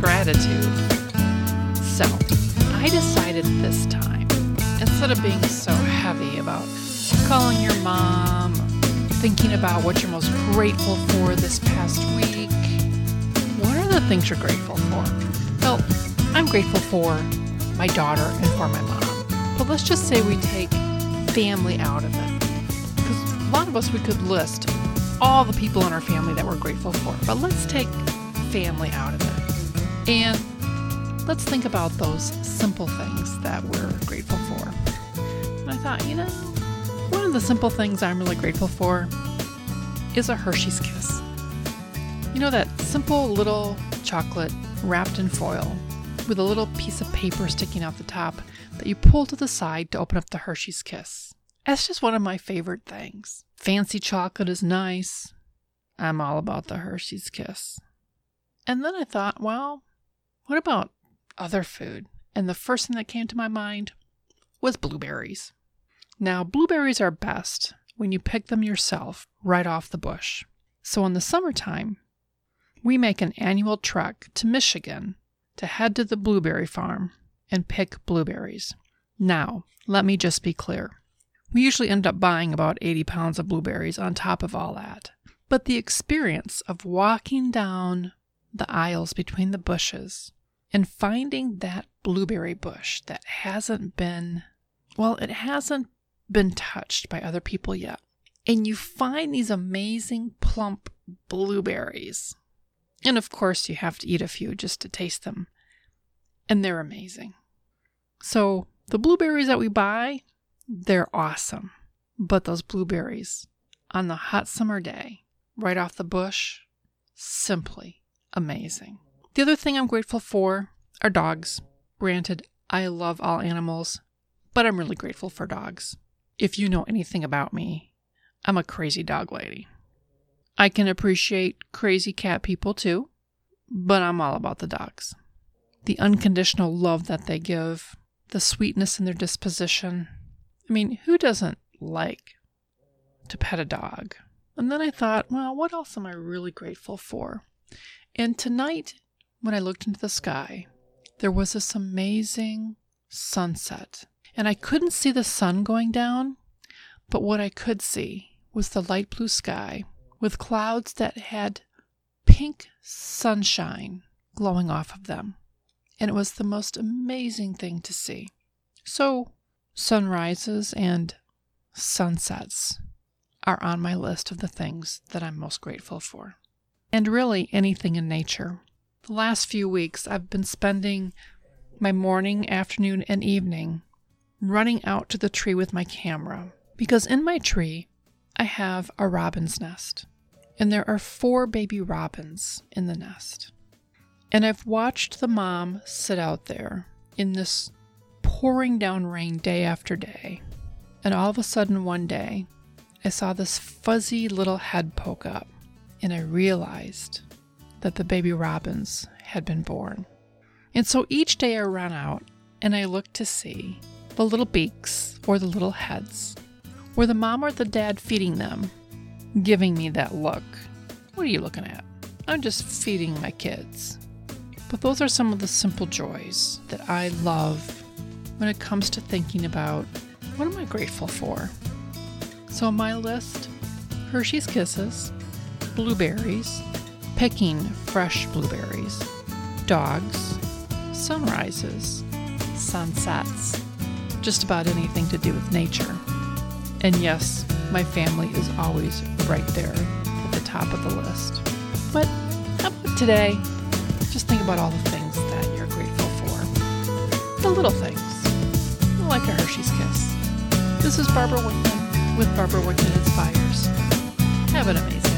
gratitude. So, I decided this time, instead of being so heavy about calling your mom, thinking about what you're most grateful for this past week, what are the things you're grateful for? Well, I'm grateful for my daughter and for my mom. But let's just say we take family out of it. Because a lot of us, we could list all the people in our family that we're grateful for. But let's take family out of it. And let's think about those simple things that we're grateful for. And I thought, you know, one of the simple things I'm really grateful for is a Hershey's Kiss. You know, that simple little chocolate wrapped in foil with a little piece of paper sticking out the top that you pull to the side to open up the Hershey's Kiss. That's just one of my favorite things. Fancy chocolate is nice. I'm all about the Hershey's Kiss. And then I thought, well, what about other food? And the first thing that came to my mind was blueberries. Now, blueberries are best when you pick them yourself right off the bush. So in the summertime, we make an annual trek to Michigan to head to the blueberry farm and pick blueberries. Now, let me just be clear. We usually end up buying about 80 pounds of blueberries on top of all that. But the experience of walking down the aisles between the bushes and finding that blueberry bush that hasn't been, well, it hasn't been touched by other people yet. And you find these amazing plump blueberries. And of course, you have to eat a few just to taste them. And they're amazing. So, the blueberries that we buy, they're awesome. But those blueberries on the hot summer day, right off the bush, simply amazing. The other thing I'm grateful for are dogs. Granted, I love all animals, but I'm really grateful for dogs. If you know anything about me, I'm a crazy dog lady. I can appreciate crazy cat people too, but I'm all about the dogs. The unconditional love that they give, the sweetness in their disposition. I mean, who doesn't like to pet a dog? And then I thought, well, what else am I really grateful for? And tonight, when I looked into the sky, there was this amazing sunset. And I couldn't see the sun going down, but what I could see was the light blue sky with clouds that had pink sunshine glowing off of them. And it was the most amazing thing to see. So, sunrises and sunsets are on my list of the things that I'm most grateful for. And really, anything in nature. The last few weeks, I've been spending my morning, afternoon, and evening running out to the tree with my camera because in my tree, I have a robin's nest and there are four baby robins in the nest. And I've watched the mom sit out there in this pouring down rain day after day. And all of a sudden, one day, I saw this fuzzy little head poke up, and I realized that the baby robins had been born. And so each day I run out and I look to see the little beaks or the little heads, or the mom or the dad feeding them giving me that look. What are you looking at? I'm just feeding my kids. But those are some of the simple joys that I love when it comes to thinking about what am I grateful for? So, my list Hershey's Kisses, blueberries, picking fresh blueberries, dogs, sunrises, sunsets, just about anything to do with nature. And yes, my family is always right there at the top of the list. But how about today? Just think about all the things that you're grateful for. The little things, like a Hershey's Kiss. This is Barbara Wickman with Barbara Wickman Inspires. Have an amazing